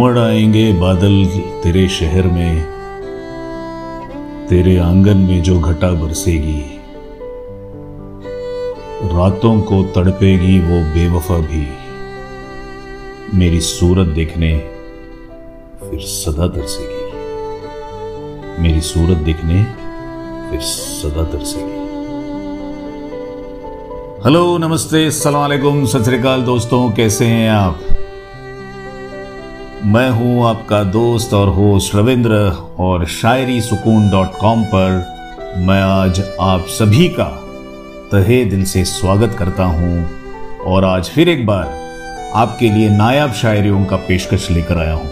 उमड़ आएँगे बादल तेरे शहर में, तेरे आँगन में जो घटा बरसेगी। रातों को तड़पेगी वो बेवफा भी। मेरी सूरत देखने फिर सदा तरसेगी। मेरी सूरत देखने फिर सदा तरसेगी। हेलो, नमस्ते अस्सलाम वालेकुम सत दोस्तों, कैसे हैं आप? मैं हूँ आपका दोस्त और होस्ट रविंद्र और शायरी सुकून डॉट कॉम पर मैं आज आप सभी का तहे दिल से स्वागत करता हूँ और आज फिर एक बार आपके लिए नायाब शायरियों का पेशकश लेकर आया हूँ।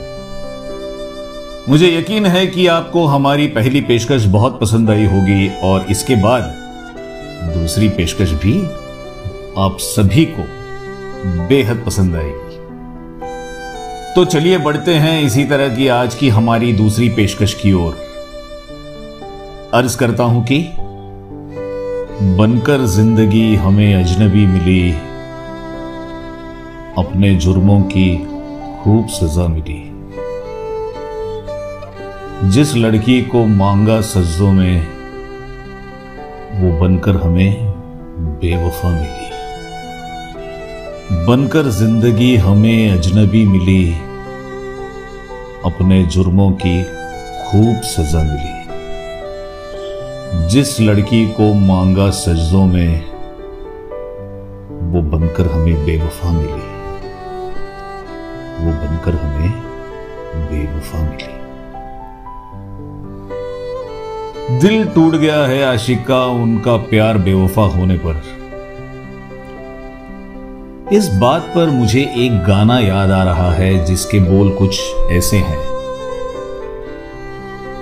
मुझे यकीन है कि आपको हमारी पहली पेशकश बहुत पसंद आई होगी और इसके बाद दूसरी पेशकश भी आप सभी को बेहद पसंद आएगी। तो चलिए बढ़ते हैं इसी तरह की आज की हमारी दूसरी पेशकश की ओर। अर्ज़ करता हूँ कि बनकर ज़िंदगी हमें अजनबी मिली, अपने जुर्मों की खूब सजा मिली। जिस लड़की को मांगा सज्जों में, वो बनकर हमें बेवफा मिली। बनकर ज़िंदगी हमें अजनबी मिली अपने जुर्मों की खूब सजा मिली। जिस लड़की को मांगा सजदों में, वो बनकर हमें बेवफा मिली। वो बनकर हमें बेवफा मिली। दिल टूट गया है आशिक का उनका प्यार बेवफा होने पर। इस बात पर मुझे एक गाना याद आ रहा है जिसके बोल कुछ ऐसे हैं।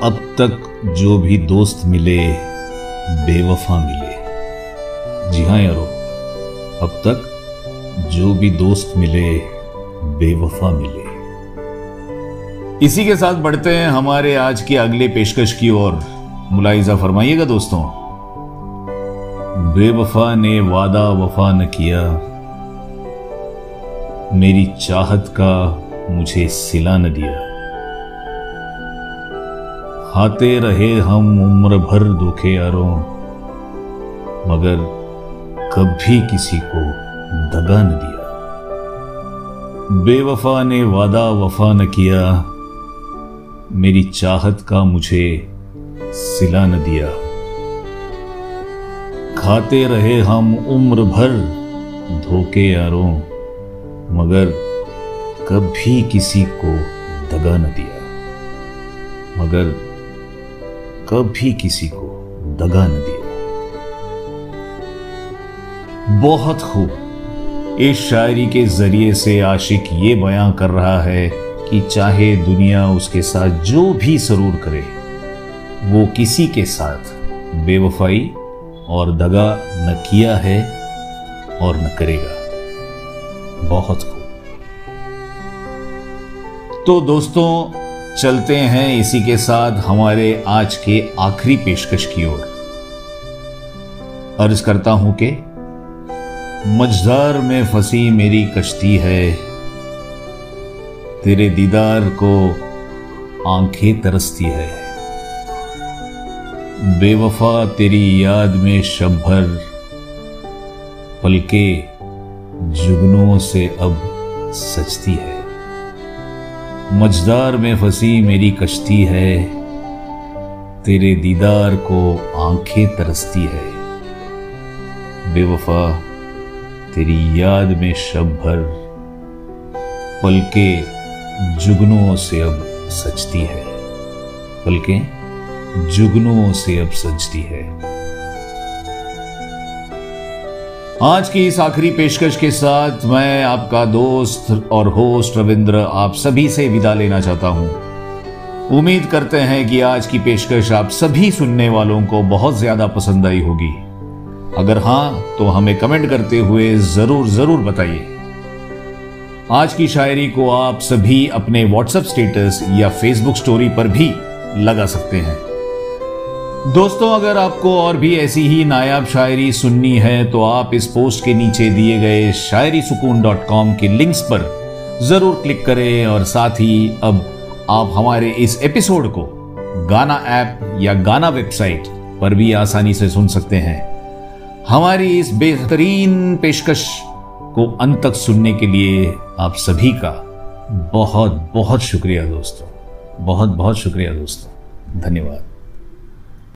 अब तक जो भी दोस्त मिले, बेवफा मिले। जी हाँ यारो, अब तक जो भी दोस्त मिले, बेवफा मिले। इसी के साथ बढ़ते हैं हमारे आज की अगले पेशकश की ओर। मुलाइजा फरमाइएगा दोस्तों। बेवफा ने वादा वफा न किया। मेरी चाहत का मुझे सिला न दिया। खाते रहे हम उम्र भर दुखे यारों मगर कभी किसी को दगा न दिया। बेवफा ने वादा वफा न किया, मेरी चाहत का मुझे सिला न दिया। खाते रहे हम उम्र भर धोखे यारों मगर कभी किसी को दगा न दिया। मगर कभी किसी को दगा न दिया। बहुत खूब। इस शायरी के ज़रिए से आशिक ये बयां कर रहा है कि चाहे दुनिया उसके साथ जो भी सरूर करे, वो किसी के साथ बेवफाई और दगा न किया है और न करेगा। बहुत खूब। तो दोस्तों, चलते हैं इसी के साथ हमारे आज के आखिरी पेशकश की ओर। अर्ज़ करता हूँ कि मझदार में फंसी मेरी कश्ती है। तेरे दीदार को आँखें तरसती है। बेवफा तेरी याद में शब भर पलके जुगनों से अब सजती है। मझदार में फंसी मेरी कश्ती है। तेरे दीदार को आँखें तरसती है। बेवफा तेरी याद में शब भर पलके जुगनों से अब सजती है। पलके जुगनों से अब सजती है। आज की इस आखिरी पेशकश के साथ मैं आपका दोस्त और होस्ट रविंद्र आप सभी से विदा लेना चाहता हूँ। उम्मीद करते हैं कि आज की पेशकश आप सभी सुनने वालों को बहुत ज़्यादा पसंद आई होगी। अगर हाँ तो हमें कमेंट करते हुए ज़रूर ज़रूर बताइए। आज की शायरी को आप सभी अपने व्हाट्सएप स्टेटस या फेसबुक स्टोरी पर भी लगा सकते हैं। दोस्तों, अगर आपको और भी ऐसी ही नायाब शायरी सुननी है तो आप इस पोस्ट के नीचे दिए गए शायरी सुकून डॉट कॉम के लिंक्स पर ज़रूर क्लिक करें और साथ ही अब आप हमारे इस एपिसोड को गाना ऐप या गाना वेबसाइट पर भी आसानी से सुन सकते हैं। हमारी इस बेहतरीन पेशकश को अंत तक सुनने के लिए आप सभी का बहुत बहुत शुक्रिया दोस्तों। बहुत बहुत शुक्रिया दोस्तों। धन्यवाद।